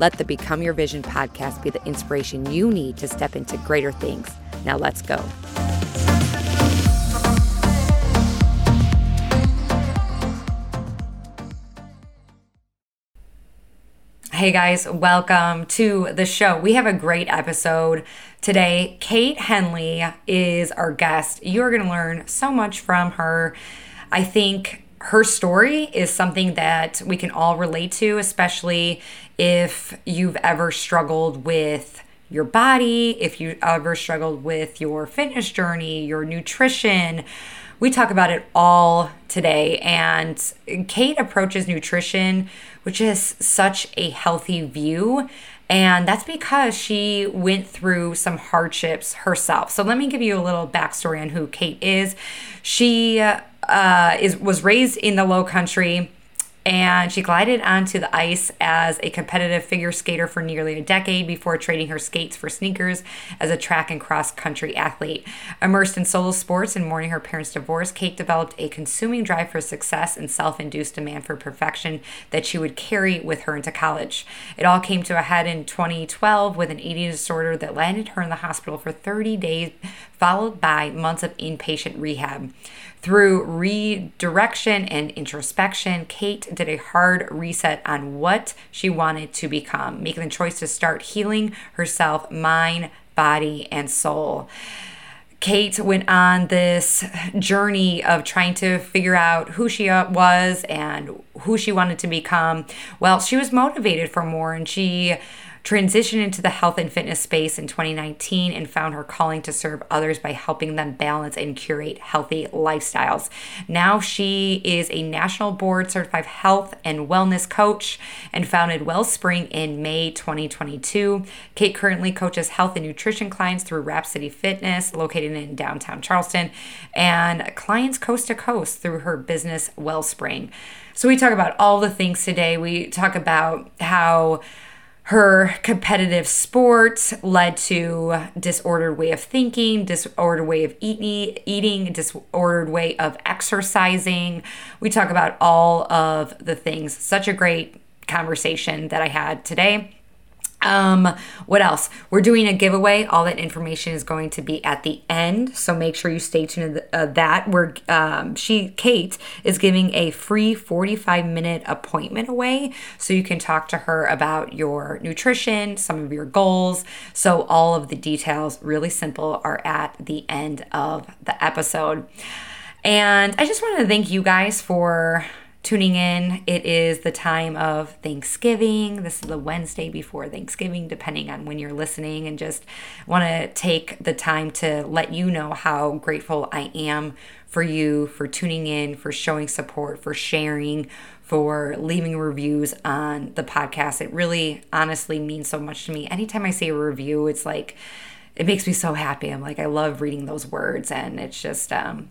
Let the Become Your Vision podcast be the inspiration you need to step into greater things. Now, let's go. Hey guys, welcome to the show. We have a great episode today. Kate Henley is our guest. You're going to learn so much from her. I think her story is something that we can all relate to, especially if you've ever struggled with your body, if you ever struggled with your fitness journey, your nutrition. We talk about it all today. And Kate approaches nutrition, which is such a healthy view. And that's because she went through some hardships herself. So let me give you a little backstory on who Kate is. She uh, is was raised in the Low Country and she glided onto the ice as a competitive figure skater for nearly a decade before trading her skates for sneakers as a track and cross country athlete. Immersed in solo sports and mourning her parents' divorce, Kate developed a consuming drive for success and self induced demand for perfection that she would carry with her into college. It all came to a head in 2012 with an eating disorder that landed her in the hospital for 30 days, followed by months of inpatient rehab. Through redirection and introspection, Kate did a hard reset on what she wanted to become, making the choice to start healing herself, mind, body, and soul. Kate went on this journey of trying to figure out who she uh, was and who she wanted to become. Well, she was motivated for more and she transitioned into the health and fitness space in 2019 and found her calling to serve others by helping them balance and curate healthy lifestyles. Now she is a national board certified health and wellness coach and founded Wellspring in May 2022. Kate currently coaches health and nutrition clients through Rhapsody Fitness, located in downtown Charleston, and clients coast to coast through her business Wellspring. So we talk about all the things today. We talk about how her competitive sport led to disordered way of thinking disordered way of eating eating disordered way of exercising. We talk about all of the things. Such a great conversation that i had today um, what else? We're doing a giveaway. All that information is going to be at the end, so make sure you stay tuned to uh, that. We're um, she Kate is giving a free 45 minute appointment away, so you can talk to her about your nutrition, some of your goals. So all of the details, really simple, are at the end of the episode. And I just wanted to thank you guys for tuning in. It is the time of Thanksgiving. This is the Wednesday before Thanksgiving, depending on when you're listening, and just want to take the time to let you know how grateful I am for you, for tuning in, for showing support, for sharing, for leaving reviews on the podcast. It really honestly means so much to me. Anytime I see a review, it's like, it makes me so happy. I'm like, I love reading those words, and it's just, um,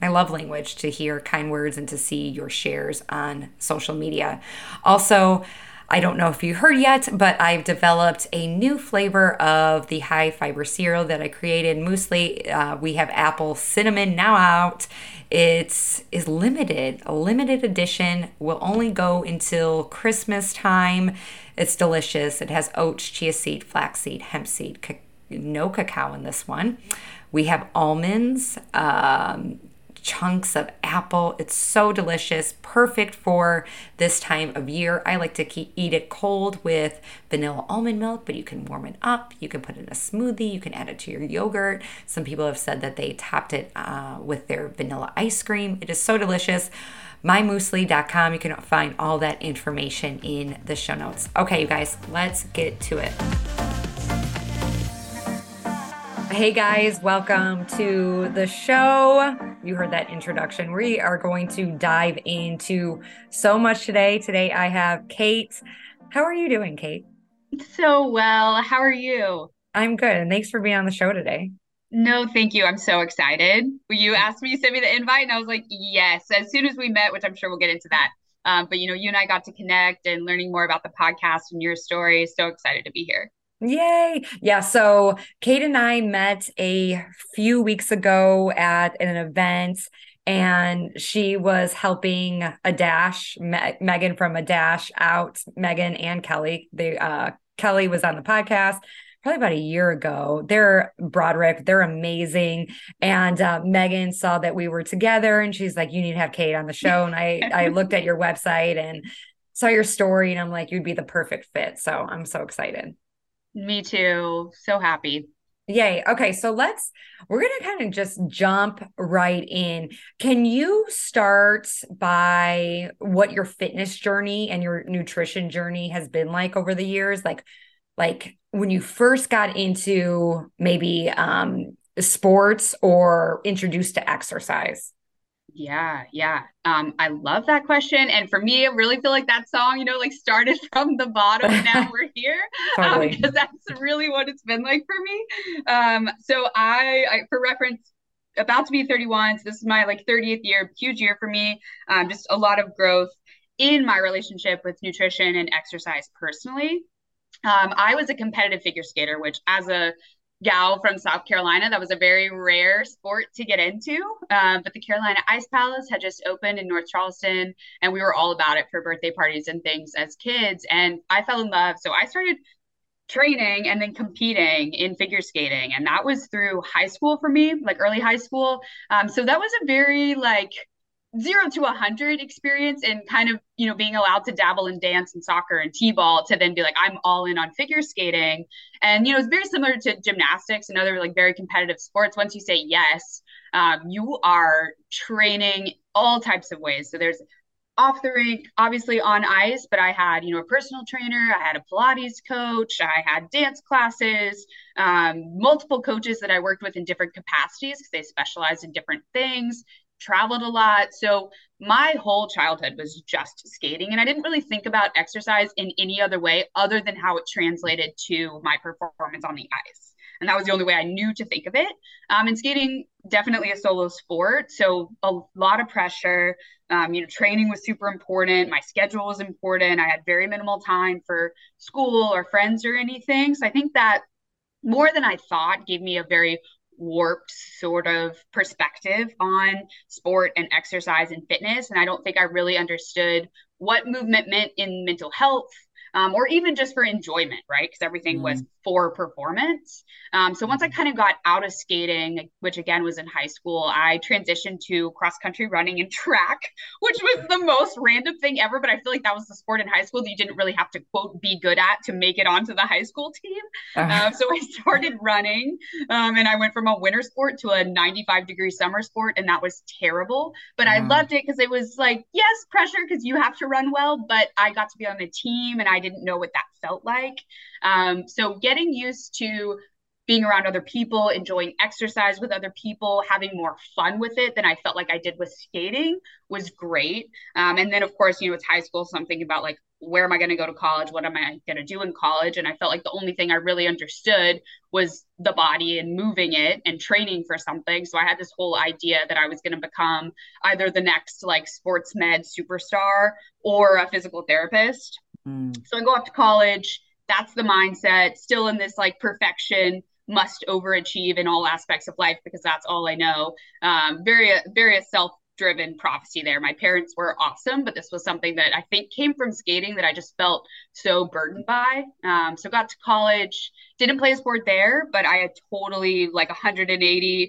my love language to hear kind words and to see your shares on social media. Also, I don't know if you heard yet, but I've developed a new flavor of the high fiber cereal that I created, muesli. Uh, we have apple cinnamon now out. It's is limited, a limited edition. Will only go until Christmas time. It's delicious. It has oats, chia seed, flaxseed, hemp seed, ca- no cacao in this one. We have almonds, um, chunks of apple. It's so delicious, perfect for this time of year. I like to keep, eat it cold with vanilla almond milk, but you can warm it up. You can put it in a smoothie. You can add it to your yogurt. Some people have said that they topped it uh, with their vanilla ice cream. It is so delicious mymuesli.com. You can find all that information in the show notes. Okay, you guys, let's get to it. Hey guys, welcome to the show. You heard that introduction. We are going to dive into so much today. Today I have Kate. How are you doing, Kate? So well. How are you? I'm good. And thanks for being on the show today. No, thank you. I'm so excited. You asked me to send me the invite, and I was like, yes. As soon as we met, which I'm sure we'll get into that. Um, but you know, you and I got to connect and learning more about the podcast and your story. So excited to be here. Yay. Yeah. So Kate and I met a few weeks ago at an event and she was helping a dash Me- megan from a dash out megan and kelly. They uh kelly was on the podcast probably about a year ago. They're broderick. They're amazing. And uh, megan saw that we were together and she's like you need to have kate on the show. And i i looked at your website and saw your story and i'm like you'd be the perfect fit. So i'm so excited me too so happy Yay. Okay. So let's, we're going to kind of just jump right in. Can you start by what your fitness journey and your nutrition journey has been like over the years? Like, like when you first got into maybe um, sports or introduced to exercise? Yeah, yeah. Um, I love that question. And for me, I really feel like that song, you know, like started from the bottom and now we're here. totally. Because um, that's really what it's been like for me. Um, so I, I, for reference, about to be 31. So this is my like 30th year, huge year for me. Um, just a lot of growth in my relationship with nutrition and exercise personally. Um, I was a competitive figure skater, which as a gal from South Carolina. That was a very rare sport to get into. Um, but the Carolina Ice Palace had just opened in North Charleston, and we were all about it for birthday parties and things as kids. And I fell in love. So I started training and then competing in figure skating. And that was through high school for me, like early high school. Um, so that was a very like, zero to a hundred experience and kind of you know being allowed to dabble in dance and soccer and t-ball to then be like i'm all in on figure skating. And you know it's very similar to gymnastics and other like very competitive sports. Once you say yes um, you are training all types of ways. So there's off the rink obviously on ice but i had you know a personal trainer i had a pilates coach i had dance classes um, multiple coaches that i worked with in different capacities because they specialize in different things traveled a lot. So my whole childhood was just skating. And I didn't really think about exercise in any other way other than how it translated to my performance on the ice. And that was the only way I knew to think of it. Um, and skating, definitely a solo sport. So a lot of pressure. Um, you know, training was super important. My schedule was important. I had very minimal time for school or friends or anything. So I think that more than I thought gave me a very warped sort of perspective on sport and exercise and fitness. And I don't think I really understood what movement meant in mental health um, or even just for enjoyment, right? Because everything mm. was for performance. Um, so once I mm-hmm. kind of got out of skating, which again was in high school, I transitioned to cross country running and track, which was the most random thing ever. But I feel like that was the sport in high school that you didn't really have to quote be good at to make it onto the high school team. Uh, so I started running, um, and I went from a winter sport to a 95 degree summer sport, and that was terrible. But I loved it because it was like yes, pressure because you have to run well, but I got to be on a team, and I didn't know what that felt like. Um, so getting used to being around other people, enjoying exercise with other people, having more fun with it than I felt like I did with skating was great. Um, and then, of course, you know, it's high school, so I'm thinking about like, where am I going to go to college? What am I going to do in college? And I felt like the only thing I really understood was the body and moving it and training for something. So I had this whole idea that I was going to become either the next like sports med superstar or a physical therapist. Mm. So I go off to college. That's the mindset. Still in this like perfection must overachieve in all aspects of life because that's all i know. Um, very very self driven prophecy there. My parents were awesome but this was something that i think came from skating that i just felt so burdened by. Um, so got to college didn't play a sport there but i had totally like 180%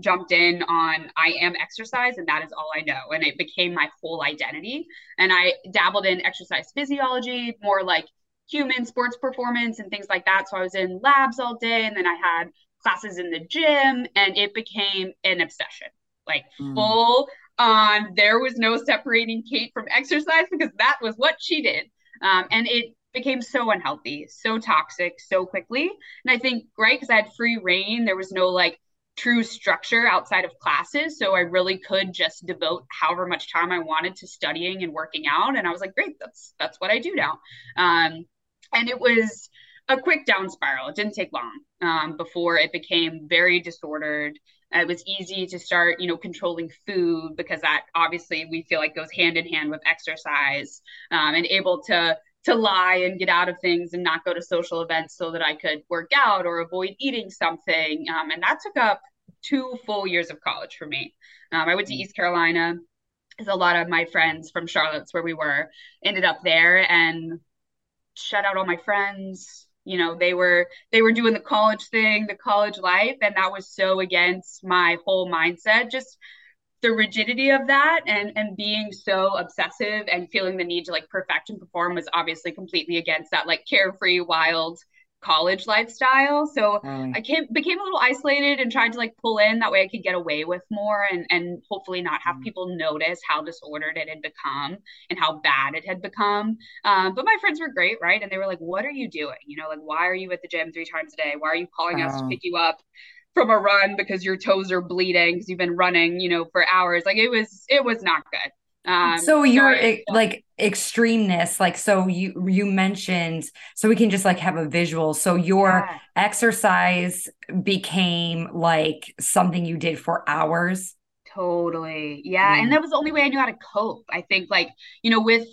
jumped in on i am exercise and that is all i know and it became my whole identity. And i dabbled in exercise physiology more like human sports performance and things like that. So I was in labs all day and then I had classes in the gym and it became an obsession, like mm. full on. There was no separating Kate from exercise because that was what she did. Um, and it became so unhealthy, so toxic so quickly. And I think, right, because I had free reign, there was no like true structure outside of classes. So I really could just devote however much time I wanted to studying and working out. And I was like, great, that's that's what I do now. Um, and it was a quick down spiral. It didn't take long um, before it became very disordered. It was easy to start, you know, controlling food because that obviously we feel like goes hand in hand with exercise um, and able to to lie and get out of things and not go to social events so that I could work out or avoid eating something. Um, and that took up two full years of college for me. Um, I went to East Carolina because a lot of my friends from Charlotte's where we were ended up there and shut out all my friends you know they were they were doing the college thing the college life and that was so against my whole mindset just the rigidity of that and and being so obsessive and feeling the need to like perfect and perform was obviously completely against that like carefree wild college lifestyle. So mm. I came became a little isolated and tried to like pull in that way I could get away with more and and hopefully not have mm. people notice how disordered it had become and how bad it had become. Um, but my friends were great, right? And they were like, "What are you doing? You know, like why are you at the gym three times a day? Why are you calling us to pick you up?" from a run because your toes are bleeding because you've been running you know for hours like it was it was not good um, so sorry. like extremeness, like so you you mentioned, so we can just like have a visual. So your yeah. exercise became like something you did for hours. Totally. Yeah. Mm. And that was the only way I knew how to cope. I think like, you know, with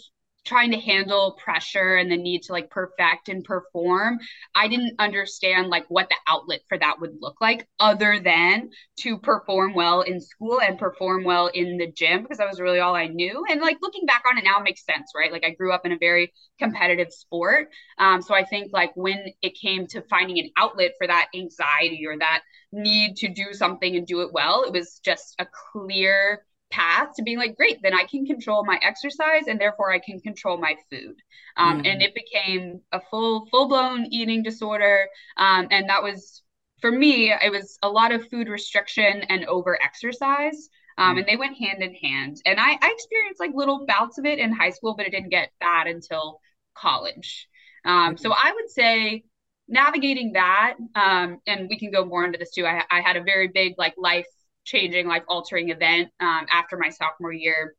trying to handle pressure and the need to like perfect and perform i didn't understand like what the outlet for that would look like other than to perform well in school and perform well in the gym because that was really all i knew. And like looking back on it now makes sense right? Like i grew up in a very competitive sport. Um, so i think like when it came to finding an outlet for that anxiety or that need to do something and do it well it was just a clear path to being like, great, then I can control my exercise and therefore I can control my food. Um, mm. And it became a full, full blown eating disorder. Um, and that was, for me, it was a lot of food restriction and over exercise. Um, mm. And they went hand in hand. And I, I experienced like little bouts of it in high school, but it didn't get bad until college. Um, so I would say navigating that, um, and we can go more into this too. I, I had a very big like life changing, life altering event um, after my sophomore year.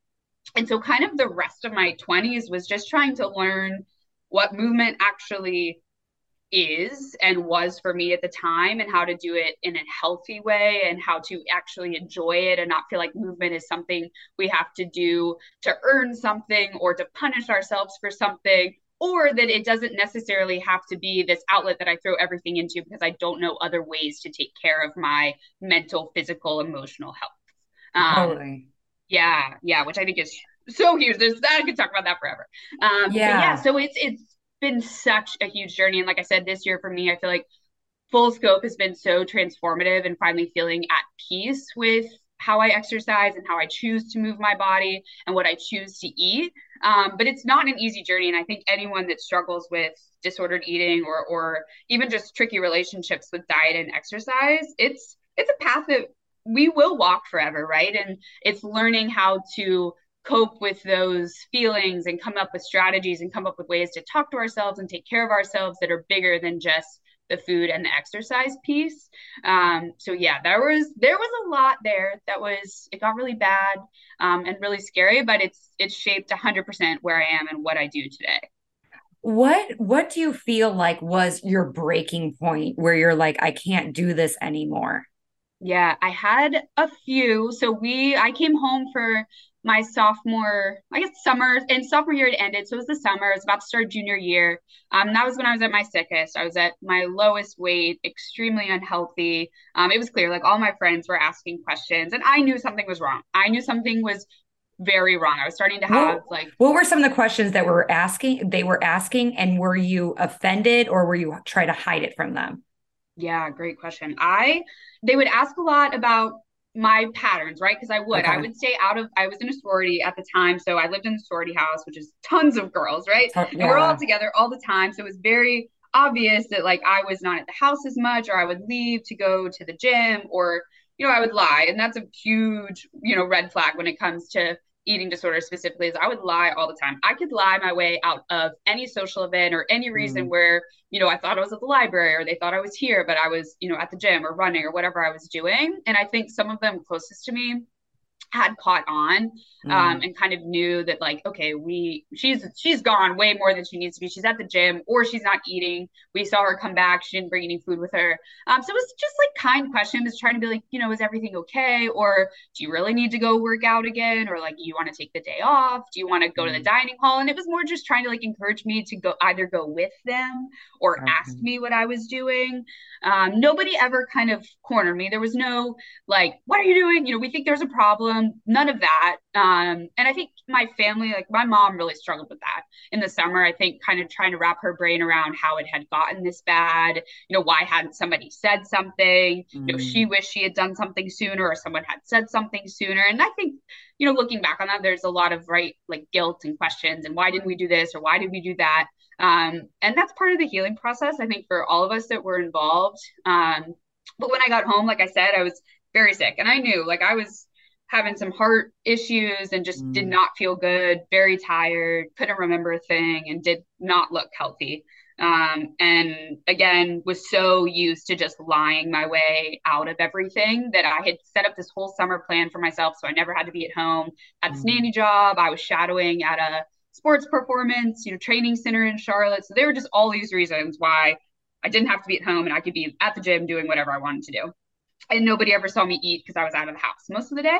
And so, kind of the rest of my 20s was just trying to learn what movement actually is and was for me at the time and how to do it in a healthy way and how to actually enjoy it and not feel like movement is something we have to do to earn something or to punish ourselves for something or that it doesn't necessarily have to be this outlet that I throw everything into because I don't know other ways to take care of my mental, physical, emotional health. Um, totally. Yeah, yeah, which I think is so huge. There's I could talk about that forever. Um, yeah, yeah. So it's it's been such a huge journey, and like I said, this year for me, I feel like full scope has been so transformative, and finally feeling at peace with how I exercise and how I choose to move my body and what I choose to eat. Um, but it's not an easy journey. And I think anyone that struggles with disordered eating or or even just tricky relationships with diet and exercise, it's it's a path that we will walk forever, right? And it's learning how to cope with those feelings and come up with strategies and come up with ways to talk to ourselves and take care of ourselves that are bigger than just the food and the exercise piece. Um, so yeah, there was there was a lot there that was it got really bad um, and really scary, but it's it's shaped 100% where I am and what I do today. What what do you feel like was your breaking point where you're like I can't do this anymore? Yeah, I had a few. So we I came home for my sophomore, I guess summer and sophomore year it ended. So it was the summer. I was about to start junior year. Um, that was when I was at my sickest. I was at my lowest weight, extremely unhealthy. Um, it was clear, like all my friends were asking questions, and I knew something was wrong. I knew something was very wrong. I was starting to have what, like what were some of the questions that were asking they were asking and were you offended or were you trying to hide it from them? Yeah, great question. I they would ask a lot about my patterns, right? Because I would, okay. I would stay out of. I was in a sorority at the time, so I lived in the sorority house, which is tons of girls, right? Yeah. And we're all together all the time, so it was very obvious that like I was not at the house as much, or I would leave to go to the gym, or you know, I would lie, and that's a huge, you know, red flag when it comes to eating disorder specifically is I would lie all the time. I could lie my way out of any social event or any reason mm. where, you know, I thought I was at the library or they thought I was here, but I was, you know, at the gym or running or whatever I was doing. And I think some of them closest to me had caught on um, mm. and kind of knew that like okay we she's she's gone way more than she needs to be she's at the gym or she's not eating we saw her come back she didn't bring any food with her um, so it was just like kind questions trying to be like you know is everything okay? Or do you really need to go work out again? Or like you want to take the day off? Do you want to go to the mm. dining hall? And it was more just trying to like encourage me to go either go with them or okay. ask me what i was doing. Um, nobody ever kind of cornered me. There was no like what are you doing? You know we think there's a problem. None of that um, and i think my family like my mom really struggled with that in the summer i think kind of trying to wrap her brain around how it had gotten this bad you know why hadn't somebody said something mm. you know she mm. wished she had done something sooner or someone had said something sooner and i think you know looking back on that there's a lot of right like guilt and questions and why didn't we do this or why did we do that um, and that's part of the healing process i think for all of us that were involved um, but when i got home like i said i was very sick and i knew like i was having some heart issues and just mm. did not feel good, very tired, couldn't remember a thing, and did not look healthy. Um, and again, was so used to just lying my way out of everything that I had set up this whole summer plan for myself. So I never had to be at home. Had this mm. nanny job. I was shadowing at a sports performance, you know, training center in Charlotte. So there were just all these reasons why I didn't have to be at home and I could be at the gym doing whatever I wanted to do. And nobody ever saw me eat because I was out of the house most of the day.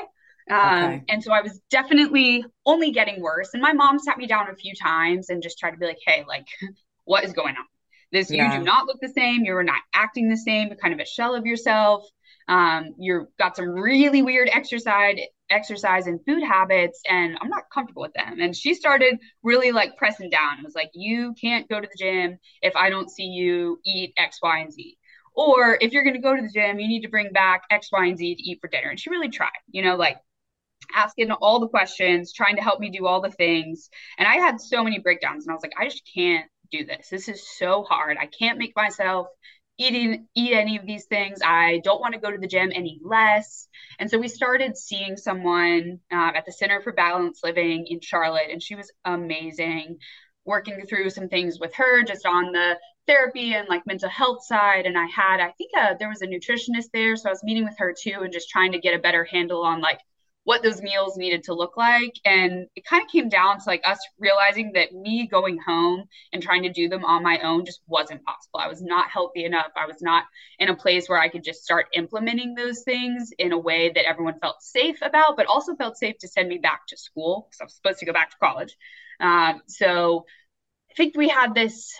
Um, okay. And so I was definitely only getting worse. And my mom sat me down a few times and just tried to be like, hey, like, what is going on? This, yeah. you do not look the same. You're not acting the same, You're kind of a shell of yourself. Um, you've got some really weird exercise, exercise and food habits, and I'm not comfortable with them. And she started really like pressing down. It was like, you can't go to the gym if I don't see you eat X, Y, and Z. Or if you're going to go to the gym, you need to bring back X, Y, and Z to eat for dinner. And she really tried, you know, like asking all the questions, trying to help me do all the things. And I had so many breakdowns and I was like, I just can't do this. This is so hard. I can't make myself eating eat any of these things. I don't want to go to the gym any less. And so we started seeing someone uh, at the Center for Balanced Living in Charlotte, and she was amazing. Working through some things with her just on the therapy and like mental health side. And I had, I think uh, there was a nutritionist there. So I was meeting with her too and just trying to get a better handle on like what those meals needed to look like. And it kind of came down to like us realizing that me going home and trying to do them on my own just wasn't possible. I was not healthy enough. I was not in a place where I could just start implementing those things in a way that everyone felt safe about, but also felt safe to send me back to school because I was supposed to go back to college. Um, so I think we had this,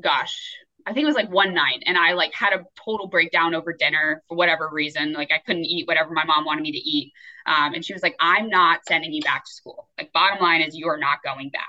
gosh, I think it was like one night and I like had a total breakdown over dinner for whatever reason. Like I couldn't eat whatever my mom wanted me to eat. Um, and she was like, I'm not sending you back to school. Like bottom line is you're not going back.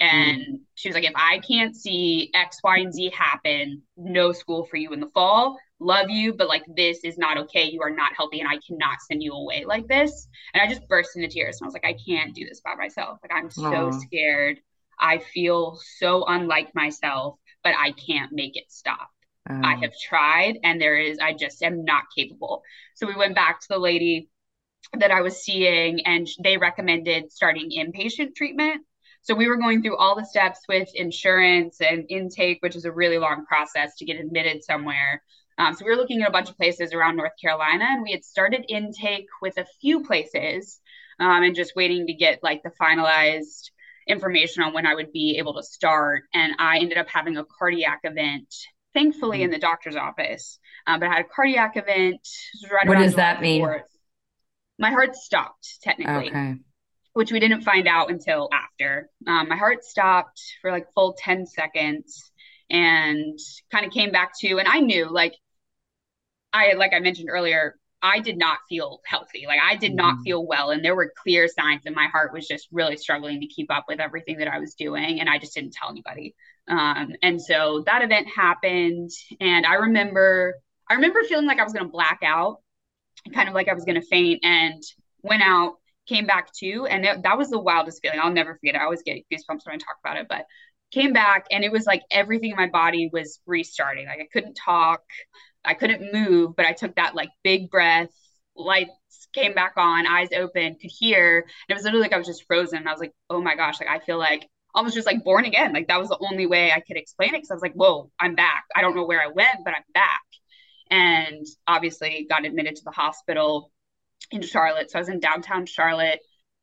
And mm. she was like, if I can't see X, Y, and Z happen, no school for you in the fall. Love you, but like this is not okay. You are not healthy, and I cannot send you away like this. And I just burst into tears. And I was like, I can't do this by myself. Like I'm so Aww. scared. I feel so unlike myself but I can't make it stop. Um, I have tried and there is, I just am not capable. So we went back to the lady that I was seeing and they recommended starting inpatient treatment. So we were going through all the steps with insurance and intake, which is a really long process to get admitted somewhere. Um, so we were looking at a bunch of places around North Carolina, and we had started intake with a few places, um, and just waiting to get like the finalized information on when I would be able to start. And I ended up having a cardiac event, thankfully in mm. the doctor's office. Uh, but I had a cardiac event. Right what does that mean? 4th. My heart stopped technically. Okay. Which we didn't find out until after. Um, my heart stopped for like full 10 seconds and kind of came back to, and I knew like I like I mentioned earlier, I did not feel healthy. Like I did not mm-hmm. feel well. And there were clear signs that my heart was just really struggling to keep up with everything that I was doing. And I just didn't tell anybody. Um, and so that event happened. And I remember, I remember feeling like I was going to black out, kind of like I was going to faint and went out, came back to, and it, that was the wildest feeling. I'll never forget it. I always get goosebumps when I talk about it, but came back and it was like everything in my body was restarting. Like I couldn't talk. I couldn't move, but I took that like big breath, lights came back on, eyes open, could hear. And it was literally like I was just frozen. I was like, oh my gosh, like I feel like almost just like born again. Like that was the only way I could explain it. Cause I was like, whoa, I'm back. I don't know where I went, but I'm back. And obviously got admitted to the hospital in Charlotte. So I was in downtown Charlotte,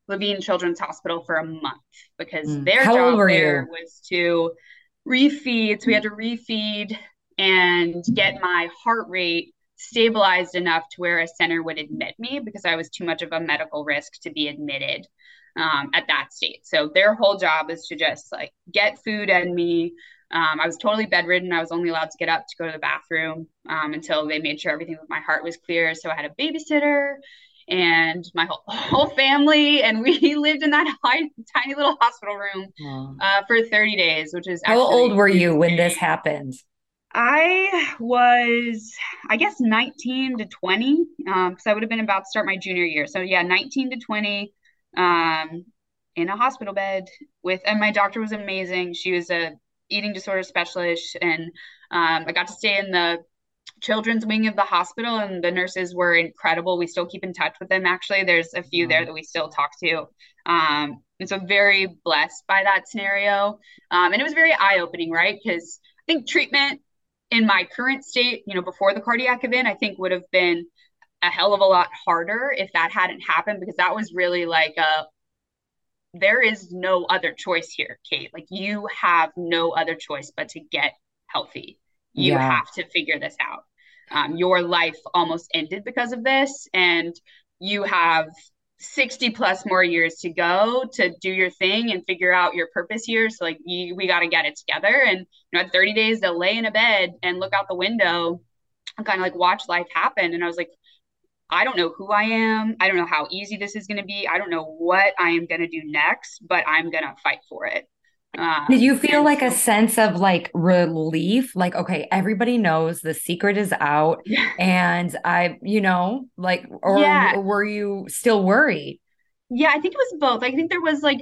Levine Children's Hospital for a month because mm. their How job there you? was to refeed. So we had to refeed and get my heart rate stabilized enough to where a center would admit me because I was too much of a medical risk to be admitted um, at that state. So their whole job is to just like get food in me. Um, I was totally bedridden. I was only allowed to get up to go to the bathroom um, until they made sure everything with my heart was clear. So I had a babysitter and my whole, whole family, and we lived in that high, tiny little hospital room uh, for 30 days, which is how old were you when this happened? I was, I guess, 19 to 20, because um, I would have been about to start my junior year. So yeah, 19 to 20, um, in a hospital bed with, and my doctor was amazing. She was a eating disorder specialist, and um, I got to stay in the children's wing of the hospital, and the nurses were incredible. We still keep in touch with them. Actually, there's a few there that we still talk to. Um, and so very blessed by that scenario. Um, and it was very eye opening, right? Because I think treatment in my current state, you know, before the cardiac event, I think would have been a hell of a lot harder if that hadn't happened because that was really like a there is no other choice here, Kate. Like you have no other choice but to get healthy. You yeah. have to figure this out. Um, your life almost ended because of this, and you have 60 plus more years to go to do your thing and figure out your purpose here. So like you, we got to get it together. And you know, at 30 days to lay in a bed and look out the window and kind of like watch life happen. And I was like, I don't know who I am. I don't know how easy this is going to be. I don't know what I am going to do next, but I'm going to fight for it. Um, Did you feel like a sense of like relief? Like, okay, everybody knows the secret is out, yeah. and I, you know, like, or, yeah. were you still worried? Yeah, I think it was both. I think there was like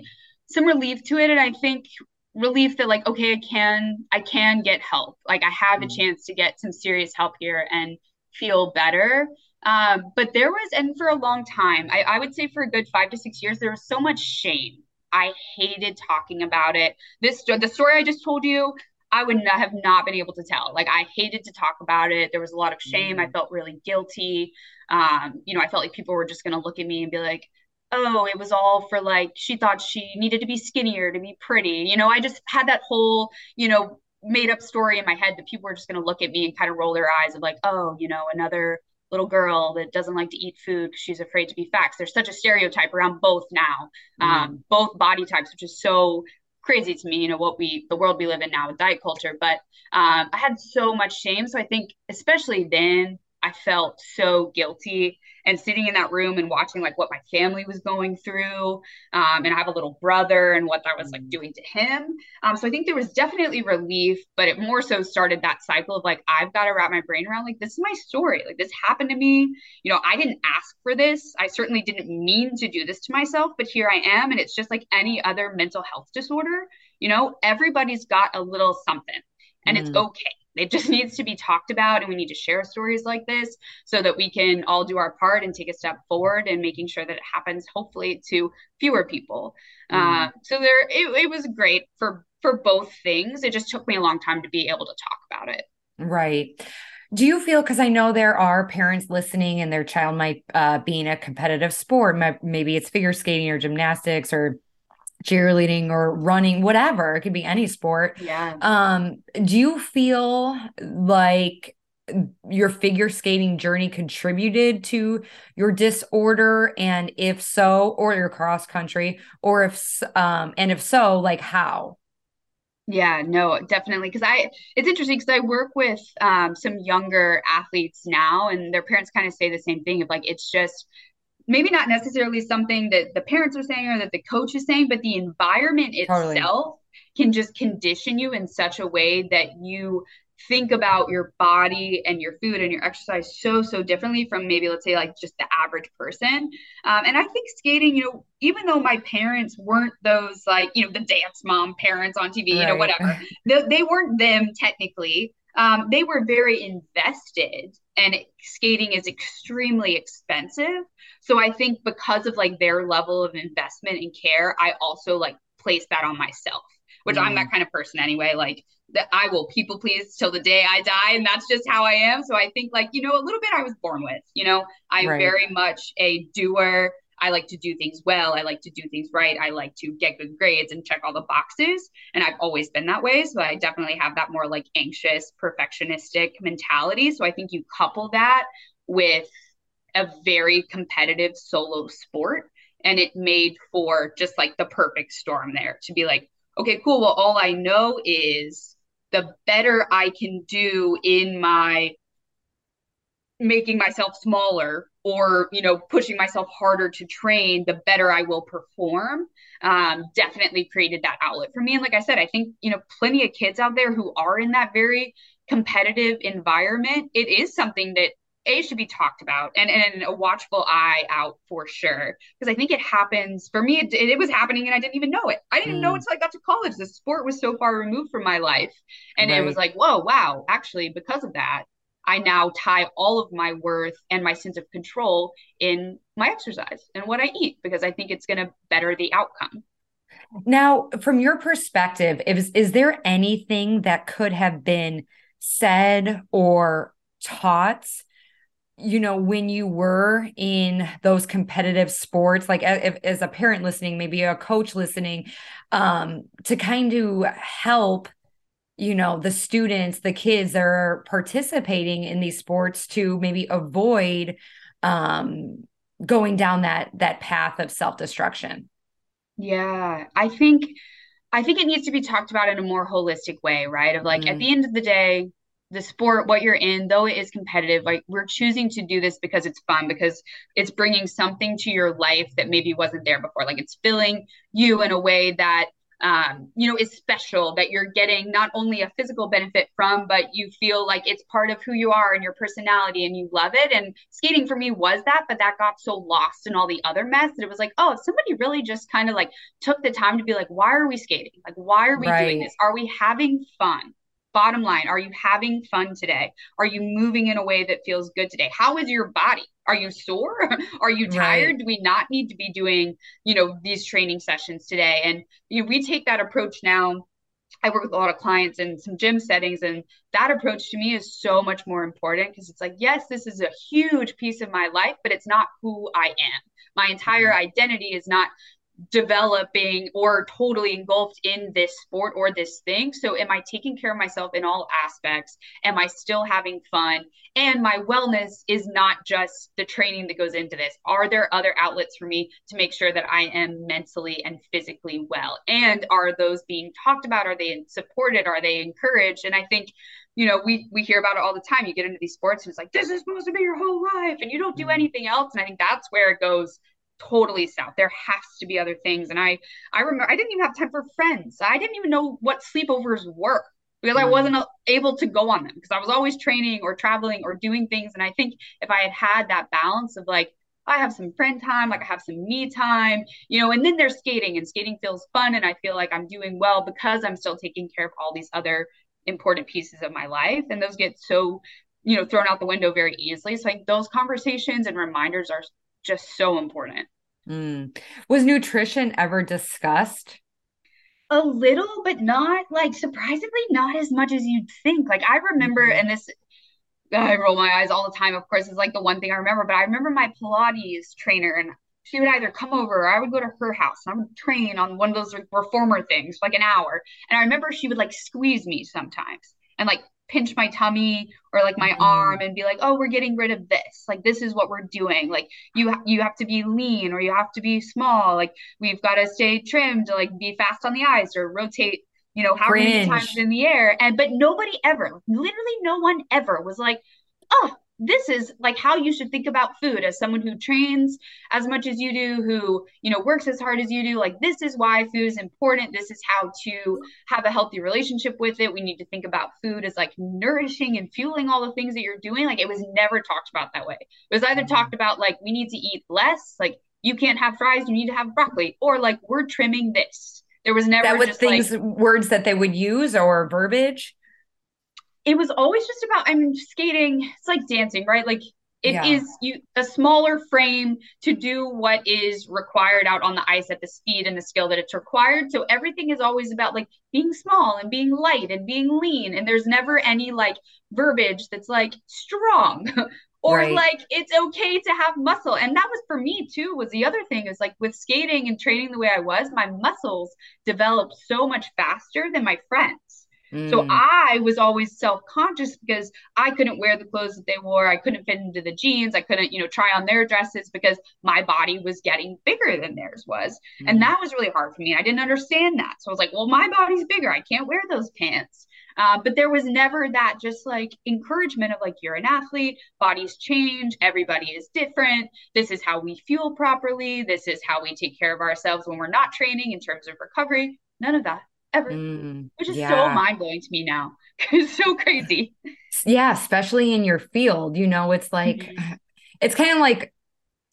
some relief to it, and I think relief that like, okay, I can, I can get help. Like, I have mm-hmm. a chance to get some serious help here and feel better. Um, but there was, and for a long time, I, I would say for a good five to six years, there was so much shame I hated talking about it. This the story I just told you, I would not have not been able to tell. Like I hated to talk about it. There was a lot of shame. I mm. felt really guilty. Um, you know, I felt like people were just gonna look at me and be like, oh, it was all for like she thought she needed to be skinnier to be pretty. You know, I just had that whole, you know, made up story in my head that people were just gonna look at me and kind of roll their eyes of like, oh, you know, another little girl that doesn't like to eat food because she's afraid to be fat. There's such a stereotype around both now, mm. um, both body types, which is so crazy to me. You know what we, the world we live in now with diet culture. But um, I had so much shame. So I think, especially then, I felt so guilty and sitting in that room and watching like what my family was going through. Um, and I have a little brother and what that was like mm. doing to him. Um, so I think there was definitely relief, but it more so started that cycle of like, I've got to wrap my brain around like, this is my story. Like, this happened to me. You know, I didn't ask for this. I certainly didn't mean to do this to myself, but here I am. And it's just like any other mental health disorder. You know, everybody's got a little something and mm. it's okay it just needs to be talked about, and we need to share stories like this so that we can all do our part and take a step forward and making sure that it happens, hopefully, to fewer people. Mm. Uh, so there, it, it was great for for both things. It just took me a long time to be able to talk about it. Right. Do you feel because I know there are parents listening and their child might uh, be in a competitive sport, maybe it's figure skating or gymnastics or cheerleading or running whatever it could be any sport. Yeah. Um do you feel like your figure skating journey contributed to your disorder? And if so or your cross country or if um and if so like how? Yeah no definitely. Because i it's interesting because i work with um, some younger athletes now and their parents kind of say the same thing of like it's just maybe not necessarily something that the parents are saying or that the coach is saying, but the environment totally. itself can just condition you in such a way that you think about your body and your food and your exercise so so differently from maybe let's say like just the average person um, and i think skating you know even though my parents weren't those like you know the dance mom parents on tv right. you know whatever they, they weren't them technically um, they were very invested and skating is extremely expensive so i think because of like their level of investment and care i also like place that on myself which mm. i'm that kind of person anyway like that I will people please till the day I die. And that's just how I am. So I think like, you know, a little bit I was born with, you know, I'm right. very much a doer. I like to do things well. I like to do things right. I like to get good grades and check all the boxes. And I've always been that way. So I definitely have that more like anxious, perfectionistic mentality. So I think you couple that with a very competitive solo sport. And it made for just like the perfect storm there to be like, okay, cool. Well, all I know is the better I can do in my making myself smaller or you know pushing myself harder to train the better i will perform um, definitely created that outlet for me. And like i said i think you know plenty of kids out there who are in that very competitive environment it is something that a should be talked about and, and a watchful eye out for sure. Because i think it happens for me it, it, was happening and i didn't even know it. I didn't mm. know until i got to college. The sport was so far removed from my life. And right. it was like whoa wow actually because of that i now tie all of my worth and my sense of control in my exercise and what i eat because i think it's going to better the outcome. Now from your perspective is, is there anything that could have been said or taught you know when you were in those competitive sports? Like if, as a parent listening maybe a coach listening um to kind of help you know the students the kids that are participating in these sports to maybe avoid um going down that that path of self-destruction. Yeah i think i think it needs to be talked about in a more holistic way right? Of like mm-hmm. at the end of the day the sport what you're in though it is competitive like we're choosing to do this because it's fun because it's bringing something to your life that maybe wasn't there before. Like it's filling you in a way that um, you know is special that you're getting not only a physical benefit from but you feel like it's part of who you are and your personality and you love it and skating for me was that but that got so lost in all the other mess that it was like oh somebody really just kind of like took the time to be like why are we skating like why are we right. doing this are we having fun Bottom line, are you having fun today? Are you moving in a way that feels good today? How is your body? Are you sore? are you tired? Right. Do we not need to be doing, you know, these training sessions today? And you know, we take that approach now I work with a lot of clients in some gym settings, and that approach to me is so much more important because it's like, yes, this is a huge piece of my life, but it's not who I am. My entire mm-hmm. identity is not developing or totally engulfed in this sport or this thing. So, am I taking care of myself in all aspects? Am I still having fun? And my wellness is not just the training that goes into this. Are there other outlets for me to make sure that I am mentally and physically well? And are those being talked about? Are they supported? Are they encouraged? And I think you know, we we hear about it all the time. You get into these sports and it's like, this is supposed to be your whole life, and you don't do mm-hmm. anything else. And I think that's where it goes totally south. There has to be other things. And I I remember I didn't even have time for friends. I didn't even know what sleepovers were because I mm. wasn't able to go on them because I was always training or traveling or doing things. And I think if I had had that balance of like, I have some friend time, like I have some me time, you know, and then there's skating and skating feels fun. And I feel like I'm doing well because I'm still taking care of all these other important pieces of my life. And those get so, you know, thrown out the window very easily. So like those conversations and reminders are just so important. Mm. Was nutrition ever discussed? A little, but not like surprisingly not as much as you'd think. Like I remember, mm-hmm. and this I roll my eyes all the time. Of course, it's like the one thing I remember. But I remember my Pilates trainer, and she would either come over or I would go to her house and I would train on one of those reformer things for like an hour. And I remember she would like squeeze me sometimes and like pinch my tummy or like my mm-hmm. arm and be like oh we're getting rid of this. Like this is what we're doing. Like you ha- you have to be lean or you have to be small. Like we've got to stay trimmed like be fast on the ice or rotate you know how many times in the air. And but nobody ever literally no one ever was like oh this is like how you should think about food as someone who trains as much as you do who you know works as hard as you do. Like this is why food is important. This is how to have a healthy relationship with it. We need to think about food as like nourishing and fueling all the things that you're doing. Like it was never talked about that way. It was either mm-hmm. talked about like we need to eat less like you can't have fries you need to have broccoli or like we're trimming this. There was never that was things like, words that they would use or verbiage it was always just about I'm skating. It's like dancing, right? Like It yeah. is you a smaller frame to do what is required out on the ice at the speed and the skill that it's required. So everything is always about like being small and being light and being lean. And there's never any like verbiage that's like strong or right. like it's okay to have muscle and that was for me too was the other thing is like with skating and training the way i was my muscles developed so much faster than my friends mm. so i was always self-conscious because i couldn't wear the clothes that they wore i couldn't fit into the jeans i couldn't you know try on their dresses because my body was getting bigger than theirs was mm. and that was really hard for me i didn't understand that so i was like well my body's bigger i can't wear those pants uh, but there was never that just like encouragement of like, you're an athlete, bodies change, everybody is different. This is how we fuel properly. This is how we take care of ourselves when we're not training in terms of recovery. None of that ever, mm, which is yeah. so mind blowing to me now. it's so crazy. Yeah, especially in your field. You know, it's like, mm-hmm. it's kind of like,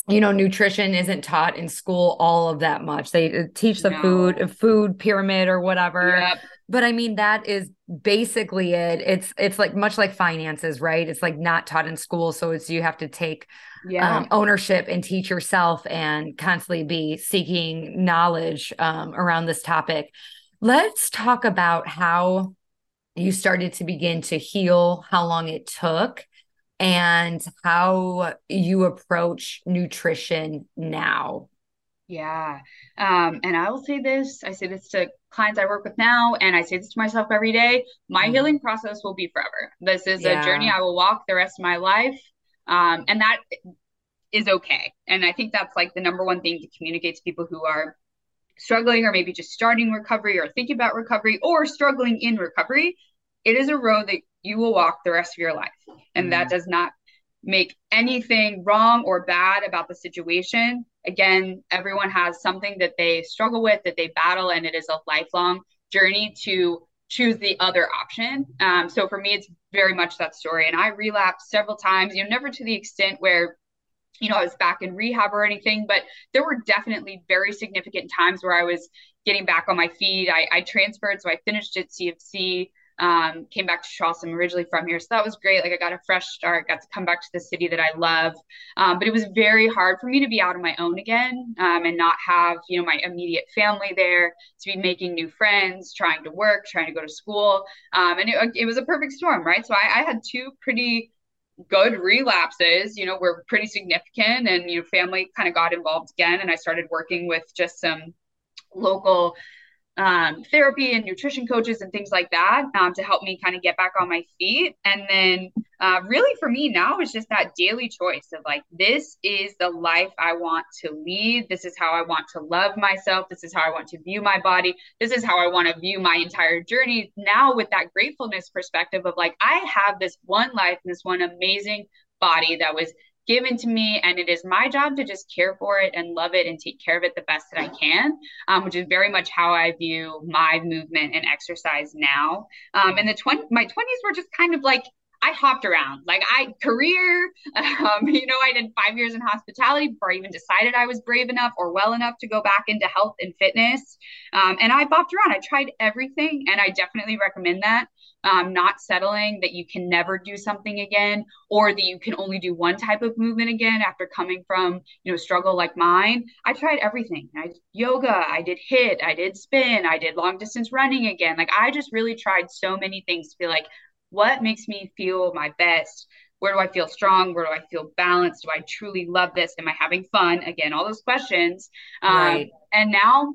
you know nutrition isn't taught in school all of that much they uh, teach the no. food food pyramid or whatever yep but i mean that is basically it it's it's like much like finances right it's like not taught in school so it's you have to take yeah. um, ownership and teach yourself and constantly be seeking knowledge um, around this topic let's talk about how you started to begin to heal how long it took and how you approach nutrition now yeah. Um, and I will say this I say this to clients I work with now, and I say this to myself every day my mm. healing process will be forever. This is yeah. a journey I will walk the rest of my life. Um, and that is okay. And I think that's like the number one thing to communicate to people who are struggling or maybe just starting recovery or thinking about recovery or struggling in recovery. It is a road that you will walk the rest of your life. And mm. that does not make anything wrong or bad about the situation. Again, everyone has something that they struggle with, that they battle, and it is a lifelong journey to choose the other option. Um, so for me, it's very much that story. And I relapsed several times, you know, never to the extent where, you know, I was back in rehab or anything, but there were definitely very significant times where I was getting back on my feet. I, I transferred, so I finished at CFC um, came back to Charleston originally from here. So that was great. Like I got a fresh start, got to come back to the city that I love. Um, but it was very hard for me to be out on my own again um, and not have, you know, my immediate family there to be making new friends, trying to work, trying to go to school. Um, and it, it was a perfect storm, right? So I, I had two pretty good relapses you know were pretty significant and you know family kind of got involved again and i started working with just some local um, therapy and nutrition coaches and things like that um, to help me kind of get back on my feet. And then, uh, really, for me now it's just that daily choice of like, this is the life I want to lead. This is how I want to love myself. This is how I want to view my body. This is how I want to view my entire journey now with that gratefulness perspective of like, I have this one life, and this one amazing body that was given to me and it is my job to just care for it and love it and take care of it the best that i can um, which is very much how i view my movement and exercise now um, and the 20 my 20s were just kind of like I hopped around. Like I career, um, you know, I did five years in hospitality before I even decided I was brave enough or well enough to go back into health and fitness. Um, and I bopped around. I tried everything, and I definitely recommend that. Um, not settling that you can never do something again, or that you can only do one type of movement again after coming from you know struggle like mine. I tried everything. I yoga, I did HIIT, I did spin, I did long distance running again. Like I just really tried so many things to be like, what makes me feel my best where do i feel strong where do i feel balanced do i truly love this am i having fun again all those questions um, right. and now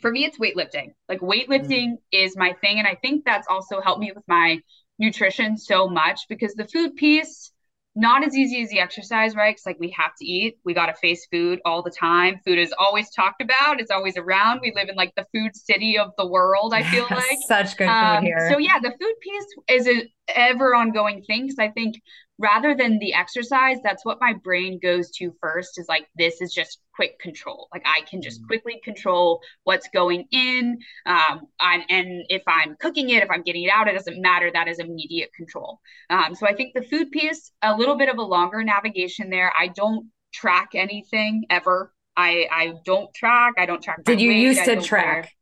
for me it's weightlifting like weightlifting mm. is my thing and i think that's also helped me with my nutrition so much because the food piece not as easy as the exercise, right? Because like we have to eat, we got to face food all the time. Food is always talked about, it's always around. We live in like the food city of the world. I feel like such good um, food here. So yeah, the food piece is an ever ongoing thing because I think rather than the exercise that's what my brain goes to first is like this is just quick control. Like i can just mm. quickly control what's going in um, I'm, and if i'm cooking it if i'm getting it out it doesn't matter. That is immediate control. Um, so i think the food piece a little bit of a longer navigation there. I don't track anything ever. I i don't track. I don't track did you weight, used to track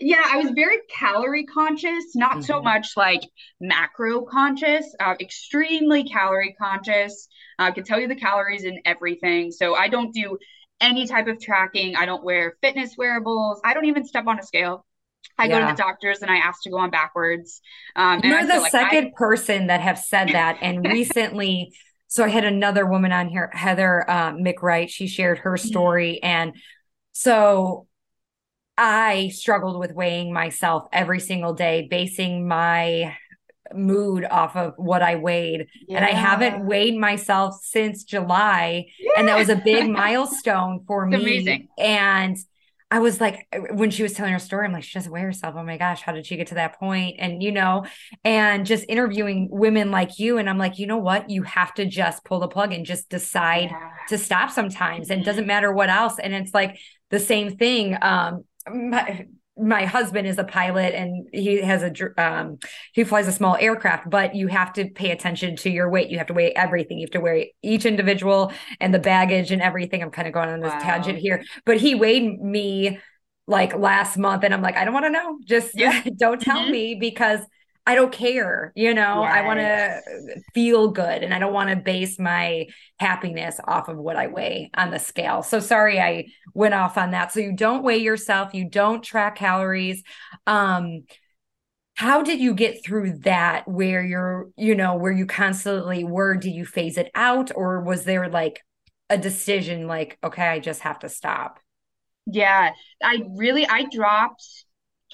Yeah, I was very calorie conscious, not mm-hmm. so much like macro conscious, uh, extremely calorie conscious. I can tell you the calories in everything. So I don't do any type of tracking. I don't wear fitness wearables. I don't even step on a scale. I yeah. go to the doctors and I ask to go on backwards. Um, You're the like second I... person that have said that. And recently, so I had another woman on here, Heather uh, McWright. She shared her mm-hmm. story. And so I struggled with weighing myself every single day, basing my mood off of what I weighed. Yeah. And I haven't weighed myself since July. Yeah. And that was a big milestone for me. Amazing. And I was like, when she was telling her story, I'm like, she doesn't weigh herself. Oh my gosh, how did she get to that point? And, you know, and just interviewing women like you. And I'm like, you know what? You have to just pull the plug and just decide yeah. to stop sometimes. And it doesn't matter what else. And it's like the same thing. Um, my, my husband is a pilot and he has a um he flies a small aircraft but you have to pay attention to your weight you have to weigh everything you have to weigh each individual and the baggage and everything i'm kind of going on this wow. tangent here but he weighed me like last month and i'm like i don't want to know just yeah. don't tell mm-hmm. me because I don't care, you know, yes. I want to feel good and I don't want to base my happiness off of what I weigh on the scale. So sorry I went off on that. So you don't weigh yourself, you don't track calories. Um how did you get through that where you're, you know, where you constantly were do you phase it out or was there like a decision like okay, I just have to stop? Yeah, I really I dropped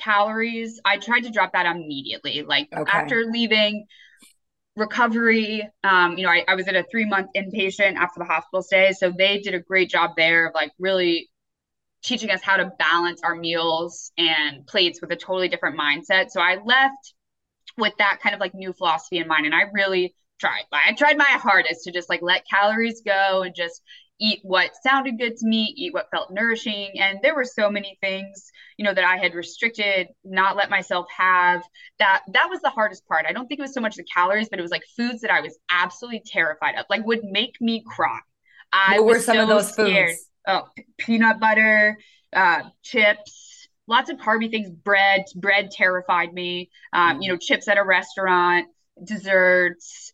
calories. I tried to drop that immediately. Like okay. after leaving recovery, um, you know, I, I was at a three month inpatient after the hospital stay. So they did a great job there of like really teaching us how to balance our meals and plates with a totally different mindset. So I left with that kind of like new philosophy in mind. And I really tried. I tried my hardest to just like let calories go and just eat what sounded good to me, eat what felt nourishing. And there were so many things, you know, that I had restricted, not let myself have. That that was the hardest part. I don't think it was so much the calories, but it was like foods that I was absolutely terrified of, like would make me cry. I what were some so of those scared. foods? Oh, peanut butter, uh, chips, lots of carby things. Bread, bread terrified me. Um, mm. You know, chips at a restaurant, desserts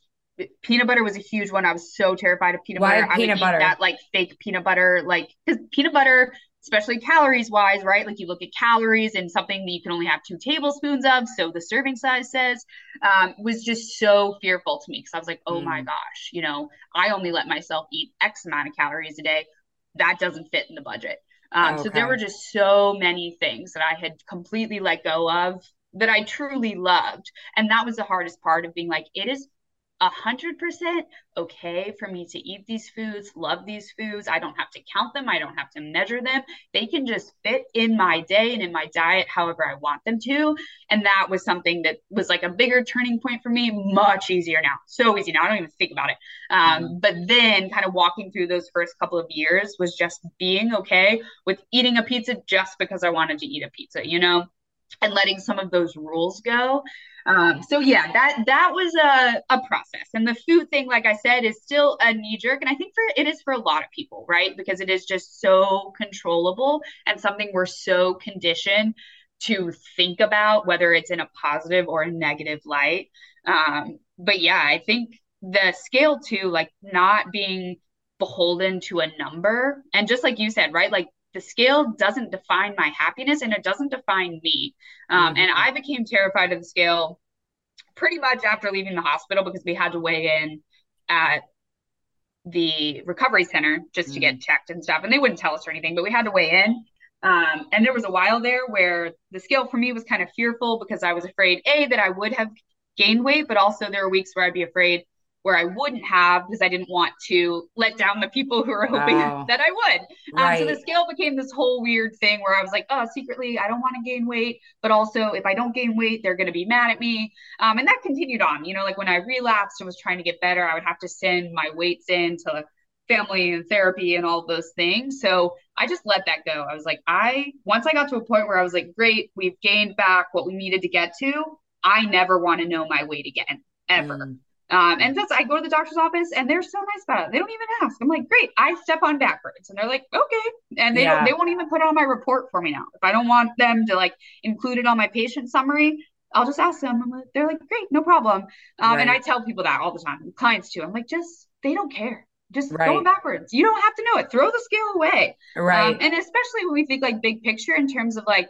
peanut butter was a huge one. I was so terrified of peanut Why butter. I peanut butter? that like fake peanut butter, like because peanut butter, especially calories wise, right? Like you look at calories and something that you can only have two tablespoons of, so the serving size says, um, was just so fearful to me because I was like, oh mm. my gosh, you know, I only let myself eat X amount of calories a day. That doesn't fit in the budget. Um, okay. So there were just so many things that I had completely let go of that I truly loved. And that was the hardest part of being like, it is a hundred percent okay for me to eat these foods, love these foods. I don't have to count them. I don't have to measure them. They can just fit in my day and in my diet however I want them to. And that was something that was like a bigger turning point for me, much easier now. So easy now. I don't even think about it. Um, mm-hmm. But then kind of walking through those first couple of years was just being okay with eating a pizza just because I wanted to eat a pizza, you know? and letting some of those rules go. Um, so yeah, that that was a, a process. And the food thing, like I said, is still a knee jerk. And I think for it is for a lot of people, right? Because it is just so controllable and something we're so conditioned to think about, whether it's in a positive or a negative light. Um, but yeah, I think the scale too, like not being beholden to a number. And just like you said, right? Like the scale doesn't define my happiness and it doesn't define me. Um, mm-hmm. And I became terrified of the scale pretty much after leaving the hospital because we had to weigh in at the recovery center just mm-hmm. to get mm-hmm. checked and stuff. And they wouldn't tell us or anything, but we had to weigh in. Um, and there was a while there where the scale for me was kind of fearful because I was afraid, A, that I would have gained weight, but also there were weeks where I'd be afraid where I wouldn't have because I didn't want to let down the people who were hoping oh, that I would. Right. Um, so the scale became this whole weird thing where I was like, oh, secretly, I don't want to gain weight, but also if I don't gain weight, they're going to be mad at me. Um, and that continued on. You know, like when I relapsed and was trying to get better, I would have to send my weights in to family and therapy and all those things. So I just let that go. I was like, I once I got to a point where I was like, great, we've gained back what we needed to get to. I never want to know my weight again, ever. Mm Um, and that's I go to the doctor's office and they're so nice about it. They don't even ask. I'm like, great, I step on backwards. And they're like, okay. And they yeah. don't they won't even put on my report for me now. If I don't want them to like include it on my patient summary, I'll just ask them. Like, they're like, great, no problem. Um, right. and I tell people that all the time, clients too. I'm like, just they don't care. Just right. go backwards. You don't have to know it. Throw the scale away. Right. Um, and especially when we think like big picture in terms of like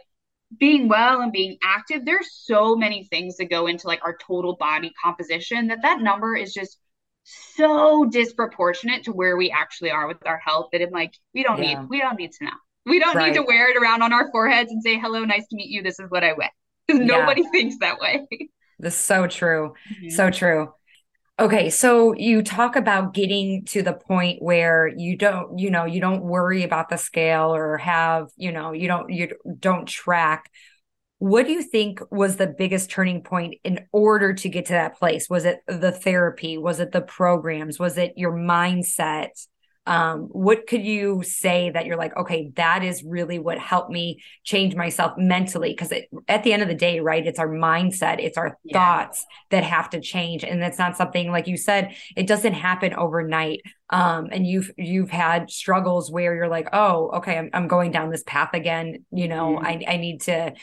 being well and being active there's so many things that go into like our total body composition that that number is just so disproportionate to where we actually are with our health that I'm like we don't yeah. need we don't need to know we don't right. need to wear it around on our foreheads and say hello nice to meet you this is what I weigh because yeah. nobody thinks that way this is so true mm-hmm. so true Okay, so you talk about getting to the point where you don't, you know, you don't worry about the scale or have, you know, you don't you don't track. What do you think was the biggest turning point in order to get to that place? Was it the therapy? Was it the programs? Was it your mindset? Um, what could you say that you're like okay that is really what helped me change myself mentally because at the end of the day right it's our mindset it's our yeah. thoughts that have to change and it's not something like you said it doesn't happen overnight um, and you've you've had struggles where you're like oh okay i'm, I'm going down this path again you know mm-hmm. I, I need to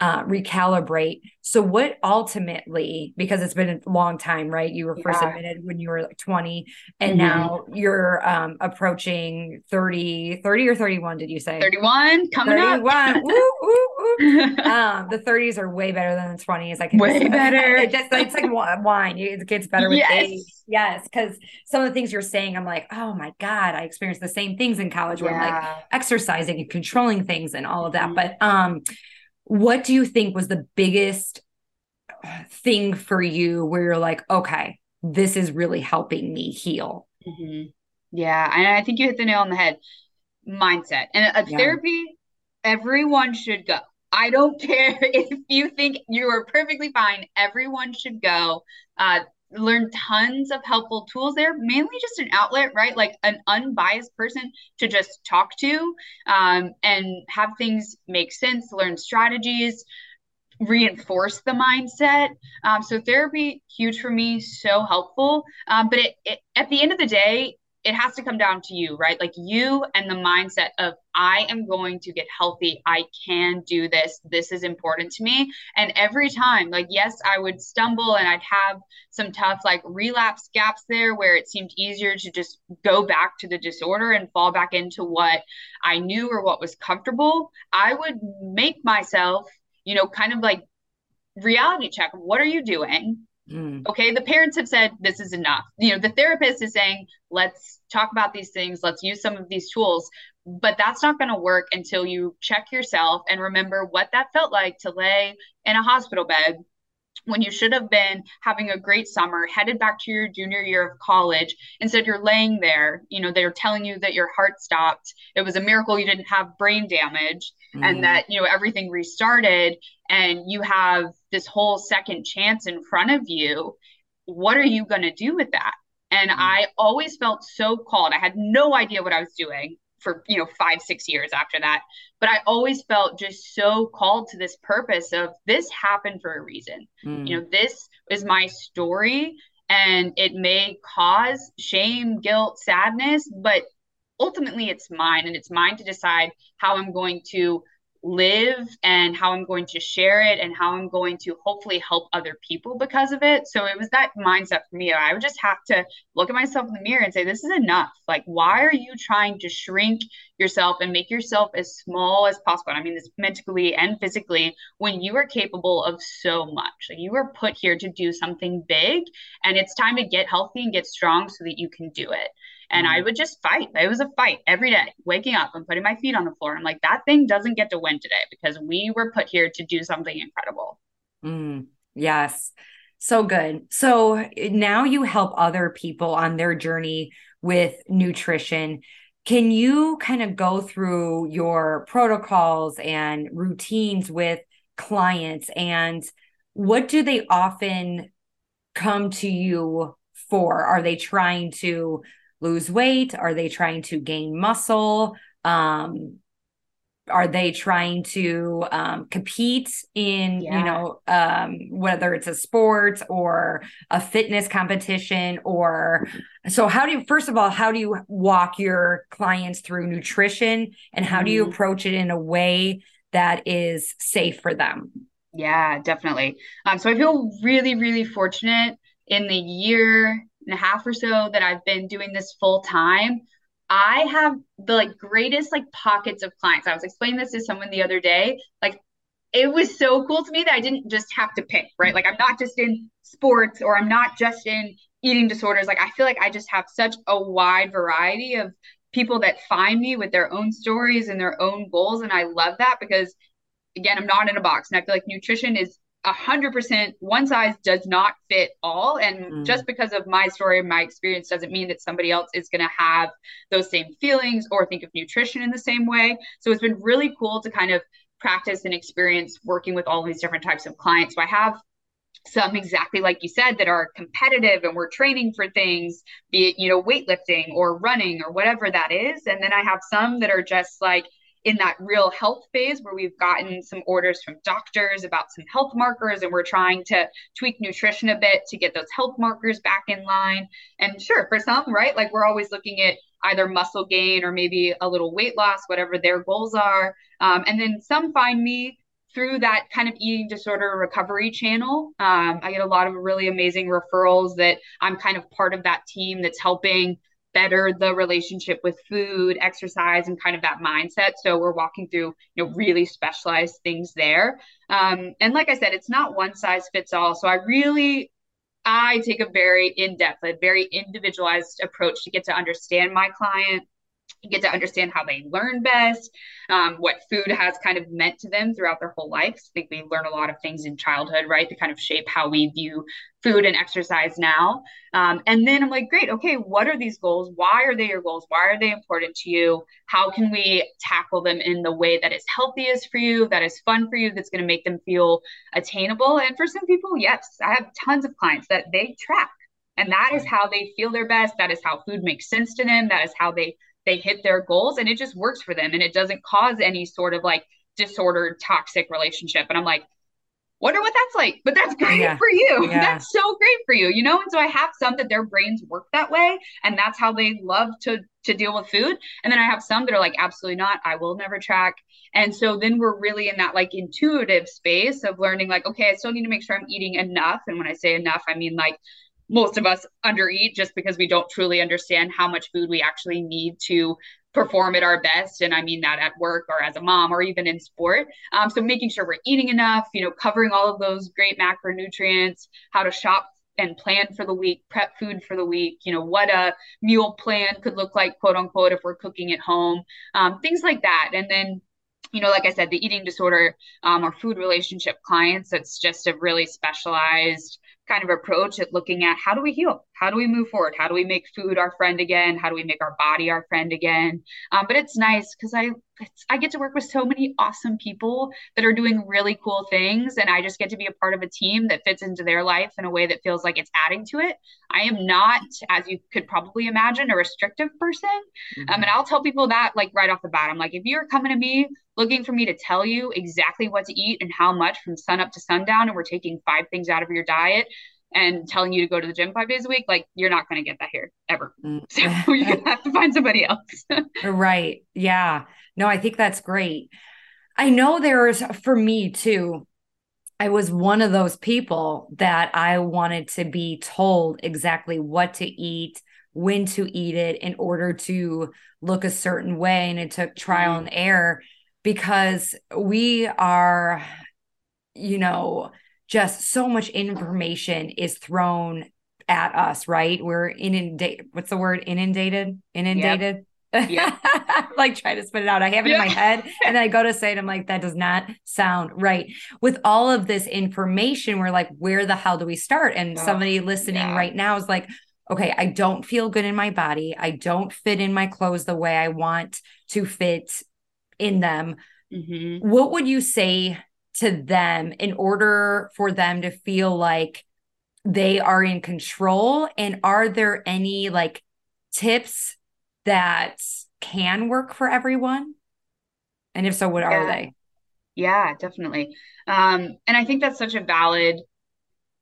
uh, recalibrate so what ultimately because it's been a long time right you were first admitted when you were like 20 and mm-hmm. now you're um, approaching 30 30 or 31 did you say 31 coming 31 up. woo, woo, woo. um, the 30s are way better than the 20s i can way better it just it's like wine it gets better with yes. age yes because some of the things you're saying i'm like oh my God, I experienced the same things in college where yeah. I'm like exercising and controlling things and all of that. Mm-hmm. But um, what do you think was the biggest thing for you where you're like, okay, this is really helping me heal? Mm-hmm. Yeah. And I think you hit the nail on the head mindset. And a yeah. therapy, everyone should go. I don't care if you think you are perfectly fine. Everyone should go. Uh, learn tons of helpful tools there mainly just an outlet right? Like an unbiased person to just talk to um, and have things make sense learn strategies reinforce the mindset. Um, so therapy huge for me so helpful. Um, but it, it, at the end of the day it has to come down to you, right? Like you and the mindset of, I am going to get healthy. I can do this. This is important to me. And every time, like, yes, I would stumble and I'd have some tough, like, relapse gaps there where it seemed easier to just go back to the disorder and fall back into what I knew or what was comfortable. I would make myself, you know, kind of like reality check what are you doing? Mm. Okay, the parents have said this is enough. You know, the therapist is saying, let's talk about these things, let's use some of these tools. But that's not going to work until you check yourself and remember what that felt like to lay in a hospital bed when you should have been having a great summer, headed back to your junior year of college. Instead, you're laying there, you know, they're telling you that your heart stopped. It was a miracle you didn't have brain damage mm. and that, you know, everything restarted and you have this whole second chance in front of you. What are you going to do with that? And mm. I always felt so called. I had no idea what I was doing for you know five six years after that but i always felt just so called to this purpose of this happened for a reason mm. you know this is my story and it may cause shame guilt sadness but ultimately it's mine and it's mine to decide how i'm going to live and how I'm going to share it and how I'm going to hopefully help other people because of it. So it was that mindset for me. I would just have to look at myself in the mirror and say, this is enough. Like, why are you trying to shrink yourself and make yourself as small as possible? I mean, this mentally and physically when you are capable of so much. Like, you were put here to do something big and it's time to get healthy and get strong so that you can do it and I mm-hmm. would just fight. It was a fight every day, waking up and putting my feet on the floor. I'm like, that thing doesn't get to win today because we were put here to do something incredible. Mm, yes. So good. So now you help other people on their journey with nutrition. Can you kind of go through your protocols and routines with clients and what do they often come to you for? Are they trying to lose weight? Are they trying to gain muscle? Um, are they trying to um, compete in yeah. you know um, whether it's a sport or a fitness competition or so how do you first of all how do you walk your clients through nutrition and how do you mm-hmm. approach it in a way that is safe for them yeah definitely um, so i feel really really fortunate in the year and a half or so that i've been doing this full time I have the like greatest like pockets of clients. I was explaining this to someone the other day. Like it was so cool to me that I didn't just have to pick, right? Like I'm not just in sports or I'm not just in eating disorders. Like I feel like I just have such a wide variety of people that find me with their own stories and their own goals. And I love that because again, I'm not in a box. And I feel like nutrition is a hundred percent one size does not fit all. And mm. just because of my story and my experience doesn't mean that somebody else is going to have those same feelings or think of nutrition in the same way. So it's been really cool to kind of practice and experience working with all these different types of clients. So I have some exactly like you said that are competitive and we're training for things be it you know weightlifting or running or whatever that is and then i have some that are just like in that real health phase where we've gotten some orders from doctors about some health markers and we're trying to tweak nutrition a bit to get those health markers back in line. And sure, for some, right, like we're always looking at either muscle gain or maybe a little weight loss, whatever their goals are. Um, and then some find me through that kind of eating disorder recovery channel. Um, I get a lot of really amazing referrals that I'm kind of part of that team that's helping better the relationship with food, exercise, and kind of that mindset. So we're walking through, you know, really specialized things there. Um, and like I said, it's not one size fits all. So I really I take a very in-depth, a very individualized approach to get to understand my client, get to understand how they learn best, um, what food has kind of meant to them throughout their whole lives. I think we learn a lot of things in childhood, right, to kind of shape how we view food and exercise now. Um, and then I'm like, great, okay, what are these goals? Why are they your goals? Why are they important to you? How can we tackle them in the way that is healthiest for you, that is fun for you, that's going to make them feel attainable? And for some people, yes, I have tons of clients that they track. And that is how they feel their best. That is how food makes sense to them. That is how they they hit their goals and it just works for them and it doesn't cause any sort of like disordered toxic relationship. And i'm like wonder what that's like but that's great yeah. for you. Yeah. that's so great for you you know? And so i have some that their brains work that way and that's how they love to to deal with food. And then i have some that are like absolutely not i will never track. And so then we're really in that like intuitive space of learning like okay i still need to make sure i'm eating enough. And when i say enough i mean like most of us undereat just because we don't truly understand how much food we actually need to perform at our best. And i mean that at work or as a mom or even in sport. Um, so making sure we're eating enough you know covering all of those great macronutrients how to shop and plan for the week prep food for the week you know what a meal plan could look like quote unquote if we're cooking at home um, things like that. And then you know, like I said, the eating disorder um, or food relationship clients, it's just a really specialized kind of approach at looking at how do we heal? How do we move forward? How do we make food our friend again? How do we make our body our friend again? Um, but it's nice because I I get to work with so many awesome people that are doing really cool things, and I just get to be a part of a team that fits into their life in a way that feels like it's adding to it. I am not, as you could probably imagine, a restrictive person, mm-hmm. um, and I'll tell people that like right off the bat. I'm like, if you're coming to me looking for me to tell you exactly what to eat and how much from sun up to sundown, and we're taking five things out of your diet, and telling you to go to the gym five days a week, like you're not going to get that here ever. Mm. So you're going to have to find somebody else. right. Yeah. No, I think that's great. I know there's for me too. I was one of those people that I wanted to be told exactly what to eat, when to eat it in order to look a certain way. And it took trial mm. and error because we are, you know, just so much information is thrown at us, right? We're inundated. What's the word? Inundated? Inundated? Yep. Yeah. like try to spit it out. I have it in my head and then I go to say it. I'm like, that does not sound right. With all of this information, we're like, where the hell do we start? And oh, somebody listening yeah. right now is like, okay, I don't feel good in my body. I don't fit in my clothes the way I want to fit in them. Mm-hmm. What would you say to them in order for them to feel like they are in control? And are there any like tips that can work for everyone? And if so, what yeah. are they? Yeah, definitely. Um, and I think that's such a valid,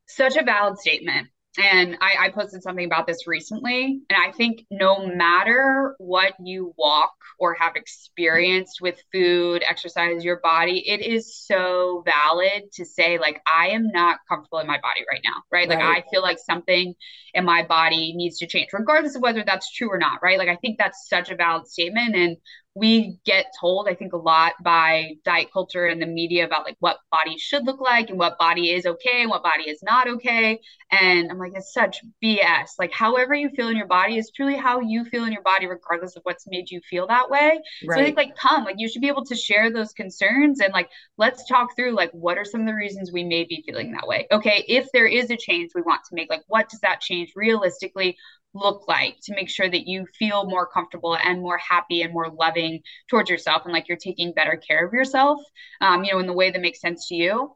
such a valid statement and I, I, posted something about this recently and i think no matter what you walk or have experienced with food exercise your body it is so valid to say like i am not comfortable in my body right now right, right. like i feel like something in my body needs to change regardless of whether that's true or not right like i think that's such a valid statement and we get told i think a lot by diet culture and the media about like what body should look like and what body is okay and what body is not okay. And i'm like it's such bs like however you feel in your body is truly how you feel in your body regardless of what's made you feel that way. Right. so i think like come like you should be able to share those concerns and like let's talk through like what are some of the reasons we may be feeling that way. Okay if there is a change we want to make like what does that change realistically look like to make sure that you feel more comfortable and more happy and more loving towards yourself and like you're taking better care of yourself um, you know in the way that makes sense to you.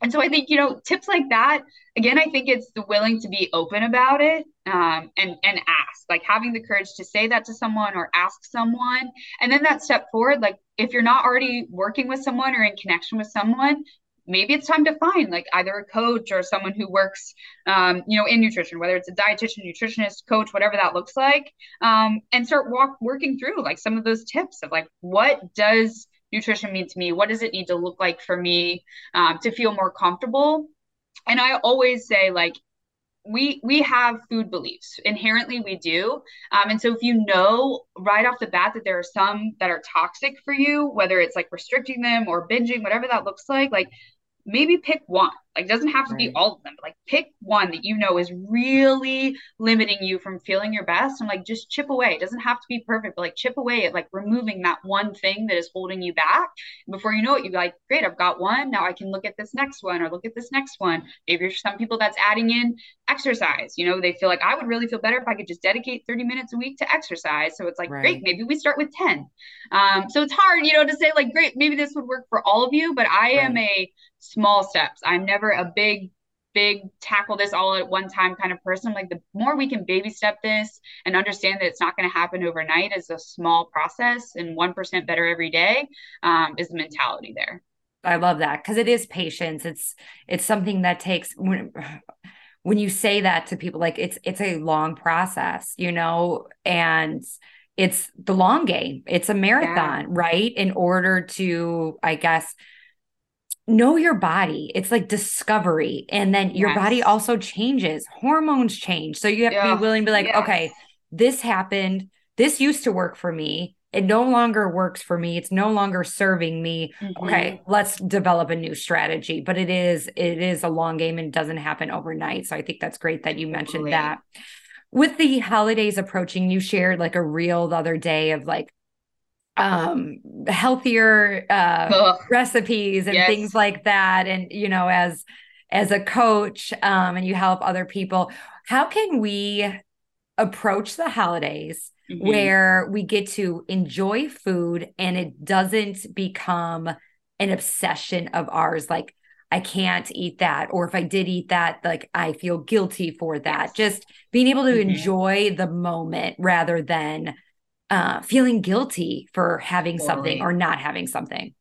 And so i think you know tips like that again i think it's the willing to be open about it um, and and ask like having the courage to say that to someone or ask someone. And then that step forward like if you're not already working with someone or in connection with someone maybe it's time to find like either a coach or someone who works um, you know in nutrition whether it's a dietitian nutritionist coach whatever that looks like um, and start walk working through like some of those tips of like what does nutrition mean to me? What does it need to look like for me um, to feel more comfortable? And i always say like we we have food beliefs. Inherently we do. Um, and so if you know right off the bat that there are some that are toxic for you whether it's like restricting them or binging whatever that looks like like maybe pick one. Like, doesn't have to right. be all of them, but like pick one that you know is really limiting you from feeling your best. And like, just chip away. It doesn't have to be perfect, but like chip away at like removing that one thing that is holding you back. And before you know it, you're like, great, I've got one. Now I can look at this next one or look at this next one. Maybe for some people that's adding in exercise. You know, they feel like I would really feel better if I could just dedicate 30 minutes a week to exercise. So it's like, right. great, maybe we start with 10. Um, so it's hard, you know, to say like, great, maybe this would work for all of you, but I right. am a small steps. I'm never a big big tackle this all at one time kind of person. Like the more we can baby step this and understand that it's not going to happen overnight as a small process and 1% better every day um, is the mentality there. I love that because it is patience. It's it's something that takes when when you say that to people like it's it's a long process, you know, and it's the long game. It's a marathon, yeah. right? In order to I guess know your body. It's like discovery. And then your yes. body also changes, hormones change. So you have yeah. to be willing to be like, okay, this happened. This used to work for me. It no longer works for me. It's no longer serving me. Mm-hmm. Okay, let's develop a new strategy. But it is it is a long game and doesn't happen overnight. So I think that's great that you mentioned that. With the holidays approaching, you shared like a reel the other day of like um healthier uh recipes and yes. things like that and you know as as a coach um and you help other people how can we approach the holidays mm-hmm. where we get to enjoy food and it doesn't become an obsession of ours like I can't eat that or if I did eat that like I feel guilty for that just being able to mm-hmm. enjoy the moment rather than uh, feeling guilty for having totally. something or not having something.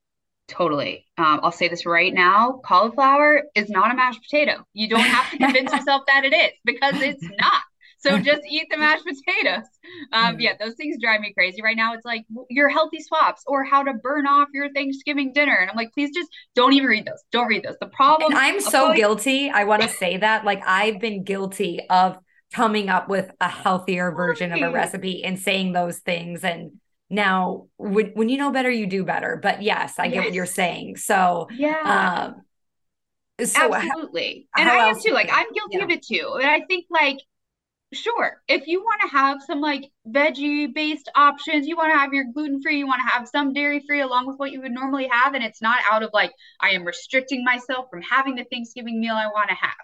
Totally. Um, I'll say this right now cauliflower is not a mashed potato. You don't have to convince yourself that it is because it's not. So just eat the mashed potatoes. Um, yeah, those things drive me crazy right now. It's like your healthy swaps or how to burn off your Thanksgiving dinner. And I'm like, please just don't even read those. Don't read those. The problem. And I'm so guilty. I want to say that. Like I've been guilty of coming up with a healthier version of a recipe and saying those things. And now when, when you know better you do better. But yes i yes. get what you're saying. So yeah. um so absolutely. How, and how i am too. Like i'm guilty yeah. of it too. And i think like sure if you want to have some like veggie based options you want to have your gluten free you want to have some dairy free along with what you would normally have and it's not out of like i am restricting myself from having the thanksgiving meal i want to have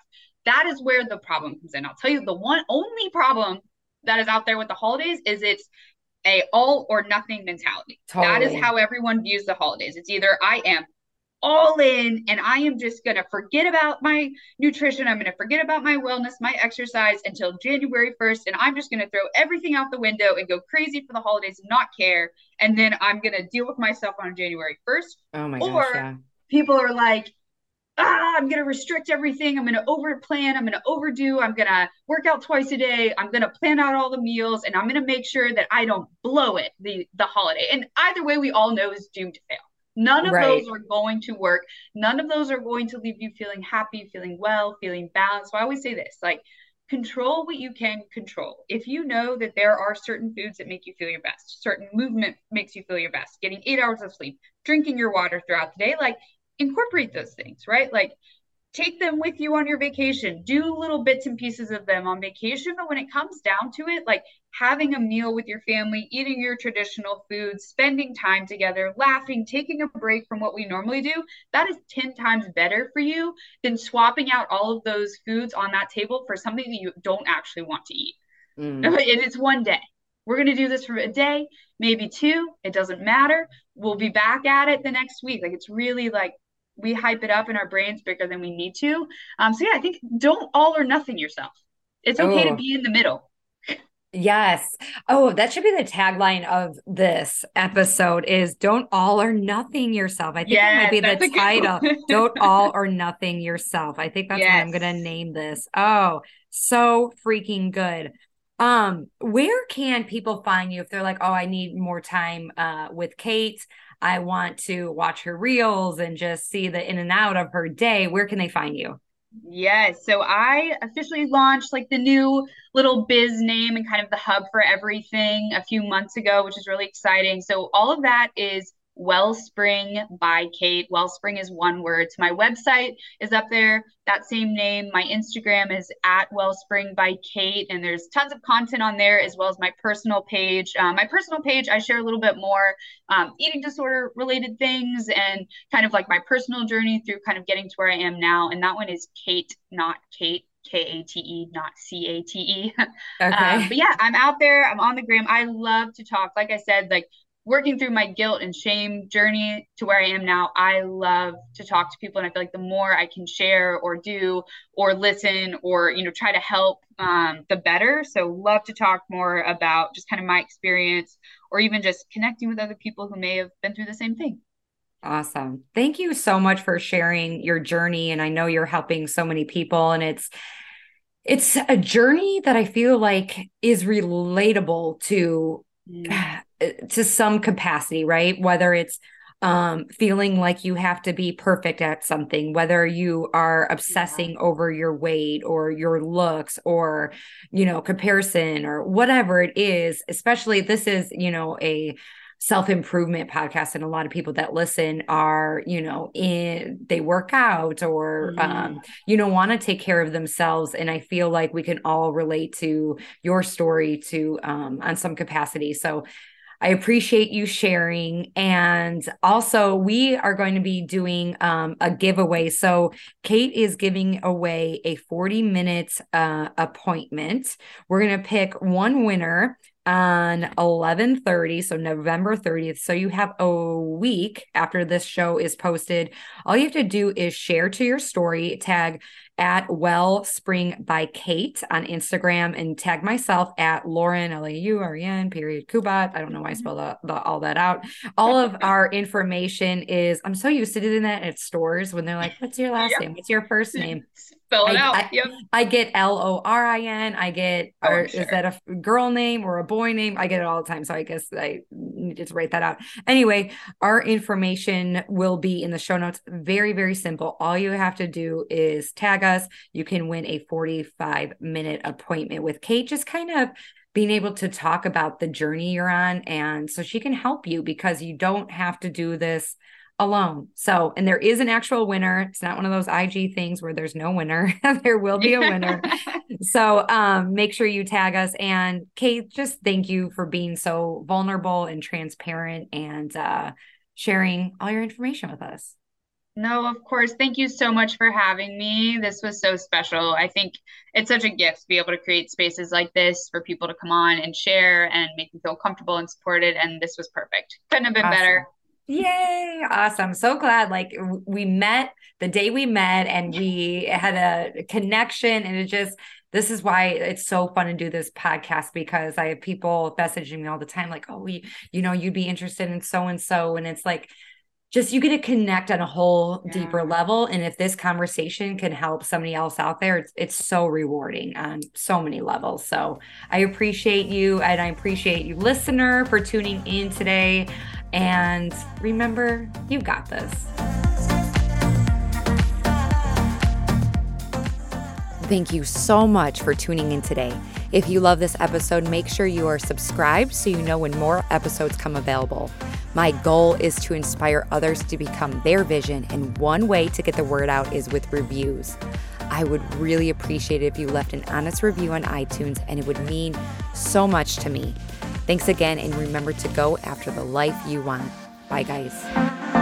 that is where the problem comes in. I'll tell you the one only problem that is out there with the holidays is it's a all or nothing mentality. Totally. That is how everyone views the holidays. It's either I am all in and I am just going to forget about my nutrition. I'm going to forget about my wellness, my exercise until January 1st. And I'm just going to throw everything out the window and go crazy for the holidays and not care. And then I'm going to deal with myself on January 1st. Oh my or gosh. Yeah. people are like, ah, I'm going to restrict everything. I'm going to over plan. I'm going to overdo. I'm going to work out twice a day. I'm going to plan out all the meals and I'm going to make sure that I don't blow it the, the holiday. And either way, we all know is doomed to fail. None of right. those are going to work. None of those are going to leave you feeling happy, feeling well, feeling balanced. So I always say this like, control what you can control. If you know that there are certain foods that make you feel your best, certain movement makes you feel your best, getting eight hours of sleep, drinking your water throughout the day, like incorporate those things, right? Like take them with you on your vacation. Do little bits and pieces of them on vacation but when it comes down to it like having a meal with your family eating your traditional foods spending time together laughing taking a break from what we normally do that is 10 times better for you than swapping out all of those foods on that table for something that you don't actually want to eat. Mm. and it's one day. We're going to do this for a day maybe two it doesn't matter. We'll be back at it the next week. Like it's really like we hype it up in our brains bigger than we need to. Um, so yeah, I think don't all or nothing yourself. It's okay oh. to be in the middle. Yes. Oh, that should be the tagline of this episode is don't all or nothing yourself. I think yes, that might be the title. don't all or nothing yourself. I think that's yes. what I'm going to name this. Oh, so freaking good. Um, where can people find you if they're like, "Oh, I need more time uh with Kate." I want to watch her reels and just see the in and out of her day, where can they find you? Yes. So I officially launched like the new little biz name and kind of the hub for everything a few months ago, which is really exciting. So all of that is Wellspring by Kate. Wellspring is one word. So my website is up there, that same name. My Instagram is at Wellspring by Kate, and there's tons of content on there as well as my personal page. Um, my personal page, I share a little bit more um, eating disorder related things and kind of like my personal journey through kind of getting to where I am now. And that one is Kate, not Kate. K A T E, not C A T E. Okay. Um, but yeah, I'm out there. I'm on the gram. I love to talk. Like I said, like working through my guilt and shame journey to where I am now, I love to talk to people. And I feel like the more I can share or do or listen or, you know, try to help, um, the better. So love to talk more about just kind of my experience or even just connecting with other people who may have been through the same thing. Awesome. Thank you so much for sharing your journey. And I know you're helping so many people and it's, it's a journey that I feel like is relatable to mm. To some capacity, right? Whether it's um, feeling like you have to be perfect at something, whether you are obsessing yeah. over your weight or your looks or, you know, comparison or whatever it is, especially this is, you know, a self improvement podcast. And a lot of people that listen are, you know, in they work out or, mm. um, you know, want to take care of themselves. And I feel like we can all relate to your story to, um, on some capacity. So, I appreciate you sharing. And also, we are going to be doing um, a giveaway. So, Kate is giving away a 40 minute uh, appointment. We're going to pick one winner on 11:30 so November 30th so you have a week after this show is posted all you have to do is share to your story tag at Wellspring by Kate on Instagram and tag myself at Lauren L A U R E N period Kubat. I don't know why I mm-hmm. spelled the, the, all that out. All of our information is I'm so used to doing that at stores when they're like, "What's your last yep. name? What's your first name?" Spell it I, out. I, yep. I get L O R I N. I get, oh, or sure. is that a girl name or a boy name? I get it all the time. So I guess I need to write that out. Anyway, our information will be in the show notes. Very, very simple. All you have to do is tag us. You can win a 45 minute appointment with Kate, just kind of being able to talk about the journey you're on. And so she can help you because you don't have to do this alone. So, and there is an actual winner. It's not one of those IG things where there's no winner. there will be a winner. so, um, make sure you tag us. And Kate, just thank you for being so vulnerable and transparent and uh, sharing all your information with us. No, of course. Thank you so much for having me. This was so special. I think it's such a gift to be able to create spaces like this for people to come on and share and make them feel comfortable and supported. And this was perfect. Couldn't have been awesome. better. Yay. Awesome. So glad. Like we met the day we met and we had a connection and it just, this is why it's so fun to do this podcast because I have people messaging me all the time, like, oh, you, you know, you'd be interested in so and so. And it's like, just you get to connect on a whole yeah. deeper level. And if this conversation can help somebody else out there, it's, it's so rewarding on so many levels. So I appreciate you and I appreciate you, listener, for tuning in today. And remember, you got this. Thank you so much for tuning in today. If you love this episode, make sure you are subscribed so you know when more episodes come available. My goal is to inspire others to become their vision, and one way to get the word out is with reviews. I would really appreciate it if you left an honest review on iTunes, and it would mean so much to me. Thanks again, and remember to go after the life you want. Bye, guys.